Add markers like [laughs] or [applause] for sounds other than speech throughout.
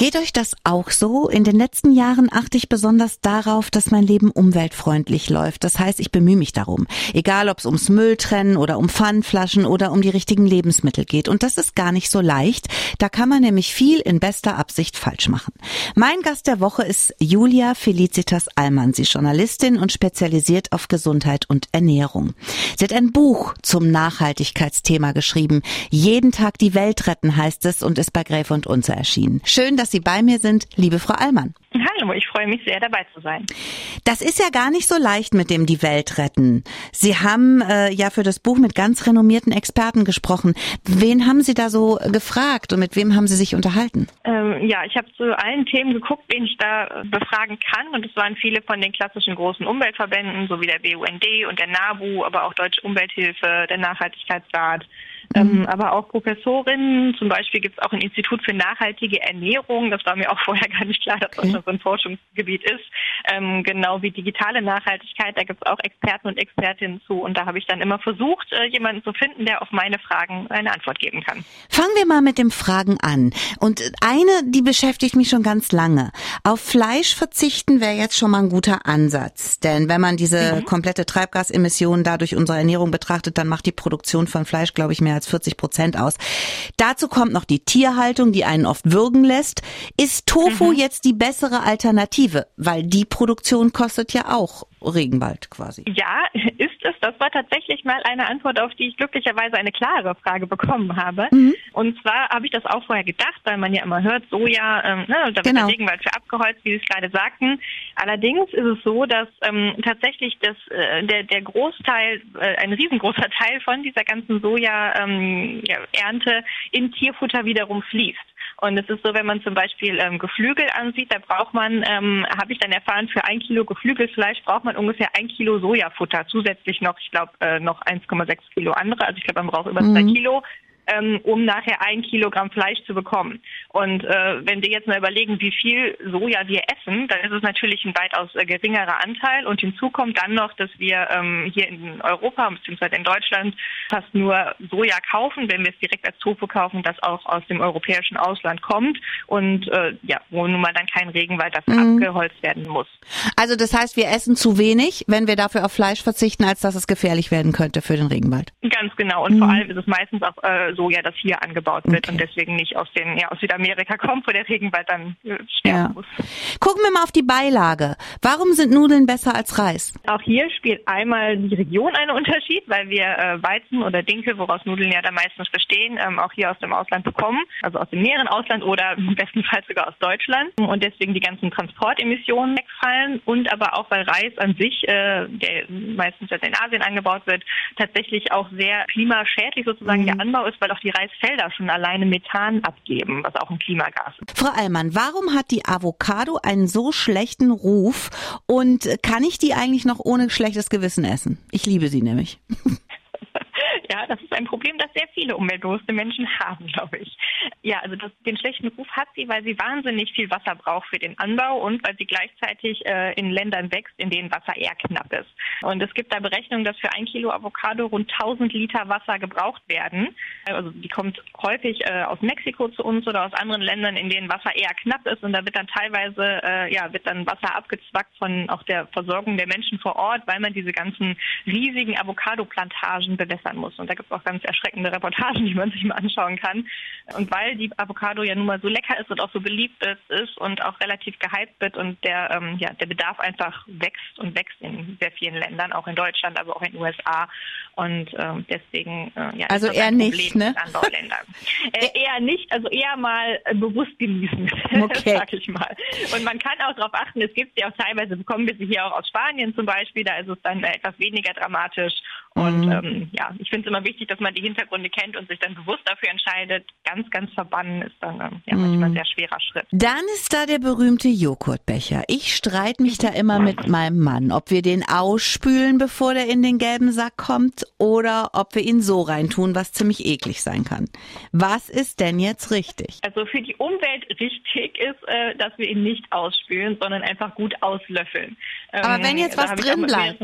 Geht euch das auch so? In den letzten Jahren achte ich besonders darauf, dass mein Leben umweltfreundlich läuft. Das heißt, ich bemühe mich darum. Egal, ob es ums Mülltrennen oder um Pfandflaschen oder um die richtigen Lebensmittel geht. Und das ist gar nicht so leicht. Da kann man nämlich viel in bester Absicht falsch machen. Mein Gast der Woche ist Julia Felicitas Allmann. Sie ist Journalistin und spezialisiert auf Gesundheit und Ernährung. Sie hat ein Buch zum Nachhaltigkeitsthema geschrieben. Jeden Tag die Welt retten heißt es und ist bei Gräfe und Unze erschienen. Schön, dass Sie bei mir sind, liebe Frau Allmann. Hallo, ich freue mich sehr, dabei zu sein. Das ist ja gar nicht so leicht mit dem die Welt retten. Sie haben äh, ja für das Buch mit ganz renommierten Experten gesprochen. Wen haben Sie da so gefragt und mit wem haben Sie sich unterhalten? Ähm, ja, ich habe zu allen Themen geguckt, wen ich da befragen kann. Und es waren viele von den klassischen großen Umweltverbänden, so wie der BUND und der NABU, aber auch Deutsche Umwelthilfe, der Nachhaltigkeitsrat. Ähm, mhm. aber auch Professorinnen. Zum Beispiel gibt es auch ein Institut für nachhaltige Ernährung. Das war mir auch [laughs] vorher gar nicht klar, dass okay. das so ein Forschungsgebiet ist. Ähm, genau wie digitale Nachhaltigkeit. Da gibt es auch Experten und Expertinnen zu. Und da habe ich dann immer versucht, äh, jemanden zu finden, der auf meine Fragen eine Antwort geben kann. Fangen wir mal mit den Fragen an. Und eine, die beschäftigt mich schon ganz lange. Auf Fleisch verzichten wäre jetzt schon mal ein guter Ansatz. Denn wenn man diese mhm. komplette Treibgasemissionen dadurch unsere Ernährung betrachtet, dann macht die Produktion von Fleisch, glaube ich, mehr als 40 Prozent aus. Dazu kommt noch die Tierhaltung, die einen oft würgen lässt. Ist Tofu mhm. jetzt die bessere Alternative? Weil die Produktion kostet ja auch Regenwald quasi. Ja, ist es. Das war tatsächlich mal eine Antwort, auf die ich glücklicherweise eine klare Frage bekommen habe. Mhm. Und zwar habe ich das auch vorher gedacht, weil man ja immer hört, Soja, ähm, ne, da wird genau. der Regenwald für abgeholzt, wie Sie es gerade sagten. Allerdings ist es so, dass ähm, tatsächlich das, äh, der, der Großteil, äh, ein riesengroßer [laughs] Teil von dieser ganzen Soja-Ernte ähm, ja, in Tierfutter wiederum fließt. Und es ist so, wenn man zum Beispiel ähm, Geflügel ansieht, da braucht man, ähm, habe ich dann erfahren, für ein Kilo Geflügelfleisch braucht man ungefähr ein Kilo Sojafutter. Zusätzlich noch, ich glaube, äh, noch 1,6 Kilo andere. Also ich glaube, man braucht über zwei mhm. Kilo ähm, um nachher ein Kilogramm Fleisch zu bekommen. Und äh, wenn wir jetzt mal überlegen, wie viel Soja wir essen, dann ist es natürlich ein weitaus äh, geringerer Anteil. Und hinzu kommt dann noch, dass wir ähm, hier in Europa bzw. in Deutschland fast nur Soja kaufen, wenn wir es direkt als Tofu kaufen, das auch aus dem europäischen Ausland kommt und äh, ja, wo nun mal dann kein Regenwald dafür mhm. abgeholzt werden muss. Also das heißt, wir essen zu wenig, wenn wir dafür auf Fleisch verzichten, als dass es gefährlich werden könnte für den Regenwald. Ganz genau. Und mhm. vor allem ist es meistens auch äh, Soja, das hier angebaut wird okay. und deswegen nicht aus den ja, aus Südamerika kommt, wo der Regenwald dann äh, sterben ja. muss. Gucken wir mal auf die Beilage. Warum sind Nudeln besser als Reis? Auch hier spielt einmal die Region einen Unterschied, weil wir äh, Weizen oder Dinkel, woraus Nudeln ja da meistens bestehen, ähm, auch hier aus dem Ausland bekommen, also aus dem näheren Ausland oder [laughs] im besten Fall sogar aus Deutschland und deswegen die ganzen Transportemissionen wegfallen und aber auch weil Reis an sich, äh, der meistens in Asien angebaut wird, tatsächlich auch sehr klimaschädlich sozusagen mhm. der Anbau ist, weil auch die Reisfelder schon alleine Methan abgeben, was auch ein Klimagas ist. Frau Allmann, warum hat die Avocado einen so schlechten Ruf und kann ich die eigentlich noch ohne schlechtes Gewissen essen? Ich liebe sie nämlich. [laughs] Ja, das ist ein Problem, das sehr viele umweltbewusste Menschen haben, glaube ich. Ja, also das, den schlechten Ruf hat sie, weil sie wahnsinnig viel Wasser braucht für den Anbau und weil sie gleichzeitig äh, in Ländern wächst, in denen Wasser eher knapp ist. Und es gibt da Berechnungen, dass für ein Kilo Avocado rund 1000 Liter Wasser gebraucht werden. Also die kommt häufig äh, aus Mexiko zu uns oder aus anderen Ländern, in denen Wasser eher knapp ist und da wird dann teilweise äh, ja wird dann Wasser abgezwackt von auch der Versorgung der Menschen vor Ort, weil man diese ganzen riesigen Avocado-Plantagen bewässern muss. Und da gibt es auch ganz erschreckende Reportagen, [laughs] die man sich mal anschauen kann. Und weil die Avocado ja nun mal so lecker ist und auch so beliebt ist und auch relativ gehypt wird und der, ähm, ja, der Bedarf einfach wächst und wächst in sehr vielen Ländern, auch in Deutschland, aber auch in den USA. Und ähm, deswegen äh, ja, also eher nicht, ne? [laughs] äh, eher nicht, also eher mal bewusst genießen, [laughs] okay. sag ich mal. Und man kann auch darauf achten, es gibt ja auch teilweise, bekommen wir sie hier auch aus Spanien zum Beispiel, da ist es dann etwas weniger dramatisch. Und mhm. ähm, ja, ich finde immer wichtig, dass man die Hintergründe kennt und sich dann bewusst dafür entscheidet. Ganz, ganz verbannen ist dann ähm, ja, manchmal ein mhm. sehr schwerer Schritt. Dann ist da der berühmte Joghurtbecher. Ich streite mich da immer mit meinem Mann, ob wir den ausspülen, bevor der in den gelben Sack kommt, oder ob wir ihn so reintun, was ziemlich eklig sein kann. Was ist denn jetzt richtig? Also für die Umwelt richtig ist, äh, dass wir ihn nicht ausspülen, sondern einfach gut auslöffeln. Aber ähm, wenn jetzt was drin bleibt?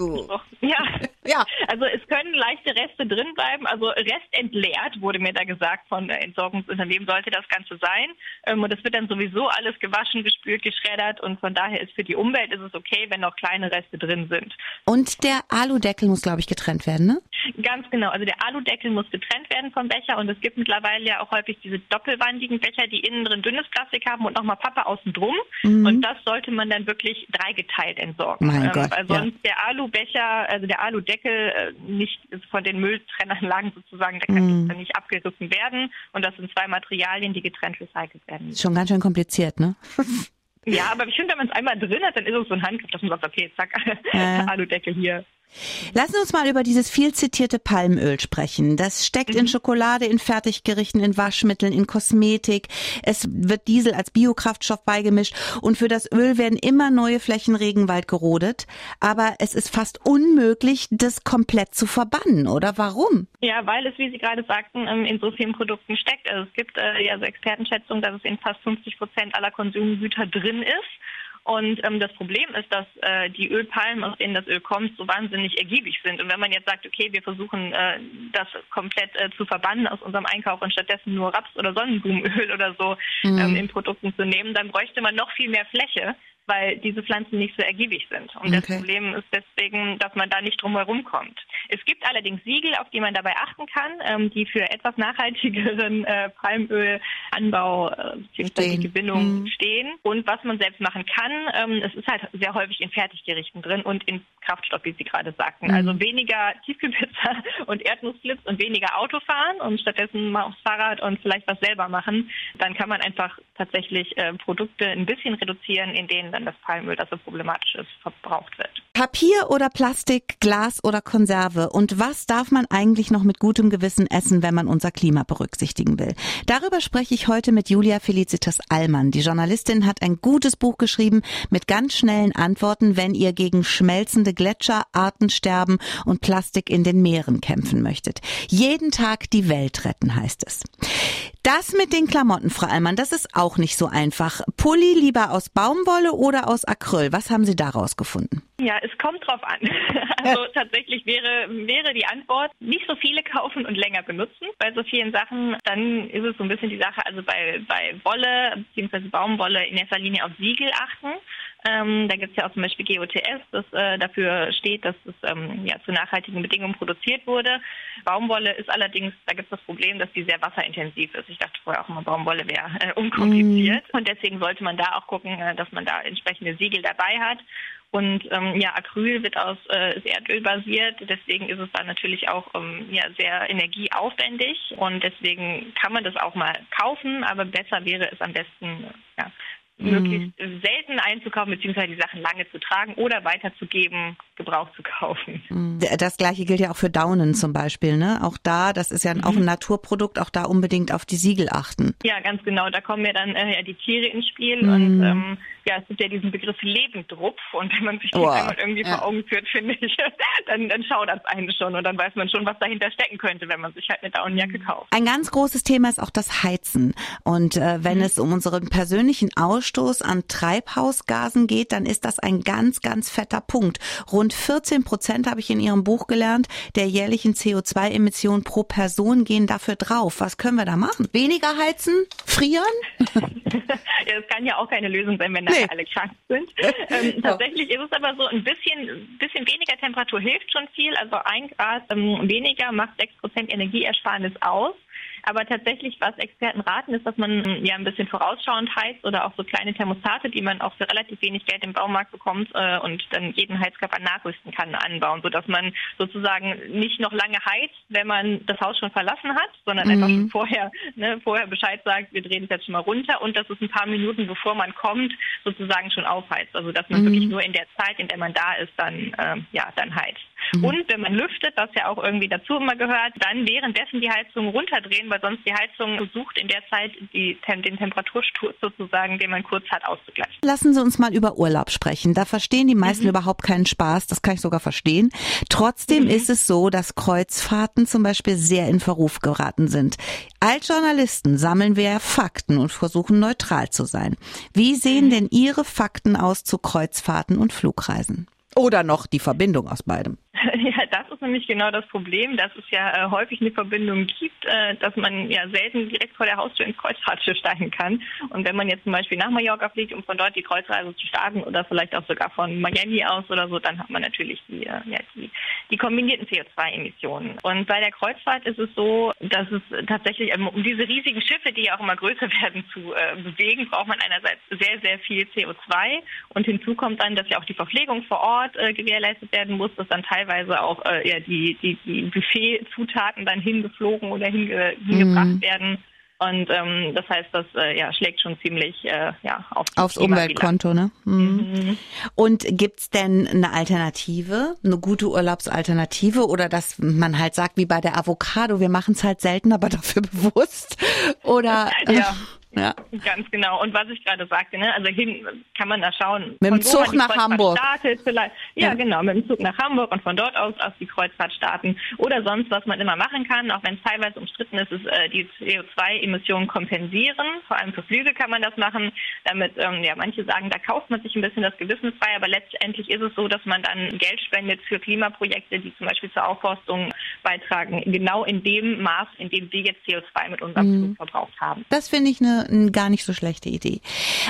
So. [laughs] Ja. ja. Also es können leichte Reste drin bleiben. Also restentleert wurde mir da gesagt von Entsorgungsunternehmen sollte das Ganze sein. Ähm, und es wird dann sowieso alles gewaschen, gespült, geschreddert und von daher ist für die Umwelt ist es okay, wenn noch kleine Reste drin sind. Und der Aludeckel muss, glaube ich, getrennt werden, ne? Ganz genau. Also der Aludeckel muss getrennt werden vom Becher und es gibt mittlerweile ja auch häufig diese doppelwandigen Becher, die innen drin dünnes Plastik haben und nochmal Pappe außen drum. Mhm. Und das sollte man dann wirklich dreigeteilt entsorgen. Mein ähm, Gott, weil sonst ja. der Alubecher, also der Aludeckel äh, nicht von den Mülltrennanlagen sozusagen, der kann mhm. nicht abgerissen werden. Und das sind zwei Materialien, die getrennt recycelt werden. Schon ganz schön kompliziert, ne? Ja, aber ich finde, wenn man es einmal drin hat, dann ist es so ein Handgriff, dass man sagt, okay, zack, äh. [laughs] Aludeckel hier. Lassen Sie uns mal über dieses viel zitierte Palmöl sprechen. Das steckt mhm. in Schokolade, in Fertiggerichten, in Waschmitteln, in Kosmetik. Es wird Diesel als Biokraftstoff beigemischt und für das Öl werden immer neue Flächen Regenwald gerodet. Aber es ist fast unmöglich, das komplett zu verbannen, oder warum? Ja, weil es, wie Sie gerade sagten, ähm, in so vielen Produkten steckt. Also es gibt äh, ja so Expertenschätzungen, dass es in fast 50 Prozent aller Konsumgüter drin ist. Und ähm, das Problem ist, dass äh, die Ölpalmen, aus denen das Öl kommt, so wahnsinnig ergiebig sind. Und wenn man jetzt sagt, okay, wir versuchen äh, das komplett äh, zu verbannen aus unserem Einkauf und stattdessen nur Raps- oder Sonnenblumenöl oder so mhm. ähm, in Produkten zu nehmen, dann bräuchte man noch viel mehr Fläche weil diese Pflanzen nicht so ergiebig sind. Und okay. das Problem ist deswegen, dass man da nicht drum herum kommt. Es gibt allerdings Siegel, auf die man dabei achten kann, ähm, die für etwas nachhaltigeren äh, Palmölanbau äh, bzw. Gewinnung mhm. stehen. Und was man selbst machen kann, ähm, es ist halt sehr häufig in Fertiggerichten drin und in Kraftstoff, wie Sie gerade sagten. Mhm. Also weniger Tiefkühlpizza [laughs] und Erdnussflips und weniger Autofahren und stattdessen mal aufs Fahrrad und vielleicht was selber machen. Dann kann man einfach tatsächlich äh, Produkte ein bisschen reduzieren, in denen dann das Palmöl, das so problematisch ist, verbraucht wird. Papier oder Plastik, Glas oder Konserve und was darf man eigentlich noch mit gutem Gewissen essen, wenn man unser Klima berücksichtigen will? Darüber spreche ich heute mit Julia Felicitas Allmann. Die Journalistin hat ein gutes Buch geschrieben mit ganz schnellen Antworten, wenn ihr gegen schmelzende Gletscher, Artensterben und Plastik in den Meeren kämpfen möchtet. Jeden Tag die Welt retten heißt es. Das mit den Klamotten, Frau Allmann, das ist auch nicht so einfach. Pulli lieber aus Baumwolle oder aus Acryl? Was haben Sie daraus gefunden? Ja, es kommt drauf an. [laughs] Also tatsächlich wäre, wäre die Antwort, nicht so viele kaufen und länger benutzen bei so vielen Sachen. Dann ist es so ein bisschen die Sache, also bei, bei Wolle bzw. Baumwolle in erster Linie auf Siegel achten. Ähm, da gibt es ja auch zum Beispiel GOTS, das äh, dafür steht, dass es ähm, ja, zu nachhaltigen Bedingungen produziert wurde. Baumwolle ist allerdings, da gibt es das Problem, dass die sehr wasserintensiv ist. Ich dachte vorher auch immer, Baumwolle wäre äh, unkompliziert. Mm. Und deswegen sollte man da auch gucken, äh, dass man da entsprechende Siegel dabei hat. Und ähm, ja, Acryl wird aus äh, ist Erdöl basiert, deswegen ist es dann natürlich auch ähm, ja, sehr energieaufwendig und deswegen kann man das auch mal kaufen, aber besser wäre es am besten ja, möglichst mhm. selten einzukaufen, beziehungsweise die Sachen lange zu tragen oder weiterzugeben, gebraucht zu kaufen. Mhm. Das gleiche gilt ja auch für Daunen zum Beispiel, ne? Auch da, das ist ja auch ein mhm. Naturprodukt, auch da unbedingt auf die Siegel achten. Ja, ganz genau. Da kommen ja dann äh, ja die Tiere ins Spiel mhm. und ähm, ja, es gibt ja diesen Begriff Lebendrupf und wenn man sich den einmal irgendwie ja. vor Augen führt, [laughs] finde ich, dann, dann schaut das einen schon und dann weiß man schon, was dahinter stecken könnte, wenn man sich halt eine Daunenjacke kauft. Ein ganz großes Thema ist auch das Heizen und äh, wenn mhm. es um unseren persönlichen Ausstoß an Treibhausgasen geht, dann ist das ein ganz, ganz fetter Punkt. Rund 14 Prozent habe ich in Ihrem Buch gelernt, der jährlichen CO2-Emissionen pro Person gehen dafür drauf. Was können wir da machen? Weniger heizen? Frieren? [laughs] ja, das kann ja auch keine Lösung sein, wenn nee. Alle krank sind. [laughs] Ähm, tatsächlich ist es aber so, ein bisschen, bisschen weniger Temperatur hilft schon viel. Also ein Grad ähm, weniger macht sechs Prozent Energieersparnis aus. Aber tatsächlich, was Experten raten, ist, dass man ähm, ja ein bisschen vorausschauend heizt oder auch so kleine Thermostate, die man auch für relativ wenig Geld im Baumarkt bekommt äh, und dann jeden Heizkörper nachrüsten kann, anbauen, sodass man sozusagen nicht noch lange heizt, wenn man das Haus schon verlassen hat, sondern mhm. einfach schon vorher, ne, vorher Bescheid sagt, wir drehen es jetzt schon mal runter und dass es ein paar Minuten, bevor man kommt, sozusagen schon aufheizt. Also dass man mhm. wirklich nur in der Zeit, in der man da ist, dann äh, ja dann heizt. Mhm. Und wenn man lüftet, was ja auch irgendwie dazu immer gehört, dann währenddessen die Heizung runterdrehen, weil sonst die Heizung versucht in der Zeit die, den Temperatursturz sozusagen, den man kurz hat, auszugleichen. Lassen Sie uns mal über Urlaub sprechen. Da verstehen die meisten mhm. überhaupt keinen Spaß. Das kann ich sogar verstehen. Trotzdem mhm. ist es so, dass Kreuzfahrten zum Beispiel sehr in Verruf geraten sind. Als Journalisten sammeln wir Fakten und versuchen neutral zu sein. Wie sehen mhm. denn Ihre Fakten aus zu Kreuzfahrten und Flugreisen? Oder noch die Verbindung aus beidem. [laughs] Ja, das ist nämlich genau das Problem, dass es ja äh, häufig eine Verbindung gibt, äh, dass man ja selten direkt vor der Haustür ins Kreuzfahrtschiff [laughs] steigen kann. Und wenn man jetzt zum Beispiel nach Mallorca fliegt, um von dort die Kreuzreise zu starten oder vielleicht auch sogar von Miami aus oder so, dann hat man natürlich die, äh, ja, die, die kombinierten CO2-Emissionen. Und bei der Kreuzfahrt ist es so, dass es tatsächlich, ähm, um diese riesigen Schiffe, die ja auch immer größer [laughs] werden, zu äh, bewegen, braucht man einerseits sehr, sehr viel CO2. Und hinzu kommt dann, dass ja auch die Verpflegung vor Ort äh, gewährleistet werden muss, dass dann teilweise auch äh, ja, die, die, die Buffetzutaten dann hingeflogen oder hinge, hingebracht mhm. werden. Und ähm, das heißt, das äh, ja, schlägt schon ziemlich äh, ja, auf aufs Umweltkonto. Ne? Mhm. Mhm. Und gibt's denn eine Alternative, eine gute Urlaubsalternative oder dass man halt sagt, wie bei der Avocado, wir machen es halt selten, aber dafür [laughs] bewusst? Oder ja. [laughs] [laughs] Ja. [laughs] Ganz genau. Und was ich gerade sagte, ne, also hin kann man da schauen. Mit dem Zug nach Hamburg. Startet vielleicht. Ja, ja, genau, mit dem Zug nach Hamburg und von dort aus aus die Kreuzfahrt starten. Oder sonst, was man immer machen kann, auch wenn es teilweise umstritten ist, ist äh, die CO2-Emissionen kompensieren. Vor allem für Flüge kann man das machen. Damit, ähm, ja, manche sagen, da kauft man sich ein bisschen das Gewissen frei, aber letztendlich ist es so, dass man dann Geld spendet für Klimaprojekte, die zum Beispiel zur Aufforstung beitragen, genau in dem Maß, in dem wir jetzt CO2 mit unserem mhm. Flug verbraucht haben. Das finde ich eine eine gar nicht so schlechte Idee.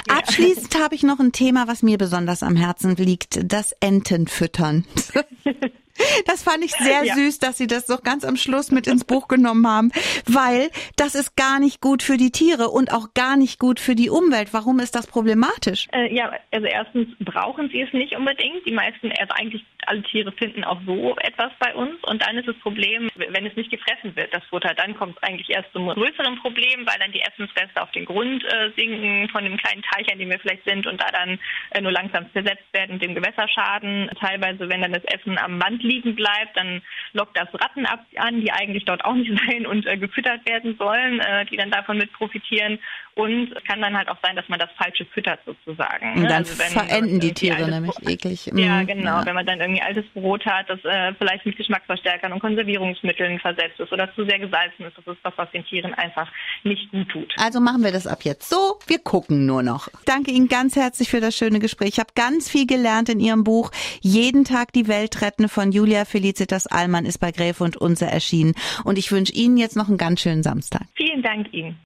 Ja. Abschließend habe ich noch ein Thema, was mir besonders am Herzen liegt, das Entenfüttern. [laughs] Das fand ich sehr ja. süß, dass Sie das doch ganz am Schluss mit ins Buch genommen haben, weil das ist gar nicht gut für die Tiere und auch gar nicht gut für die Umwelt. Warum ist das problematisch? Äh, ja, also erstens brauchen sie es nicht unbedingt. Die meisten, also eigentlich alle Tiere finden auch so etwas bei uns. Und dann ist das Problem, wenn es nicht gefressen wird, das Futter, dann kommt es eigentlich erst zum größeren Problem, weil dann die Essensreste auf den Grund äh, sinken von dem kleinen Teich, an dem wir vielleicht sind und da dann äh, nur langsam zersetzt werden, dem Gewässer schaden. Teilweise, wenn dann das Essen am Land liegen bleibt, dann lockt das Ratten ab an, die eigentlich dort auch nicht [laughs] sein und äh, gefüttert werden sollen, äh, die dann davon mit profitieren. Und es kann dann halt auch sein, dass man das Falsche füttert sozusagen. Und ne? dann also wenn, verenden die Tiere nämlich Brot, eklig. Ja, mhm. genau. Ja. Wenn man dann irgendwie altes Brot hat, das äh, vielleicht mit Geschmacksverstärkern und Konservierungsmitteln versetzt ist oder zu sehr gesalzen ist, das ist das, was den Tieren einfach nicht gut tut. Also machen wir das ab jetzt so. Wir gucken nur noch. danke Ihnen ganz herzlich für das schöne Gespräch. Ich habe ganz viel gelernt in Ihrem Buch Jeden Tag die Welt retten Julia Felicitas Allmann ist bei Gräfe und Unser erschienen. Und ich wünsche Ihnen jetzt noch einen ganz schönen Samstag. Vielen Dank Ihnen.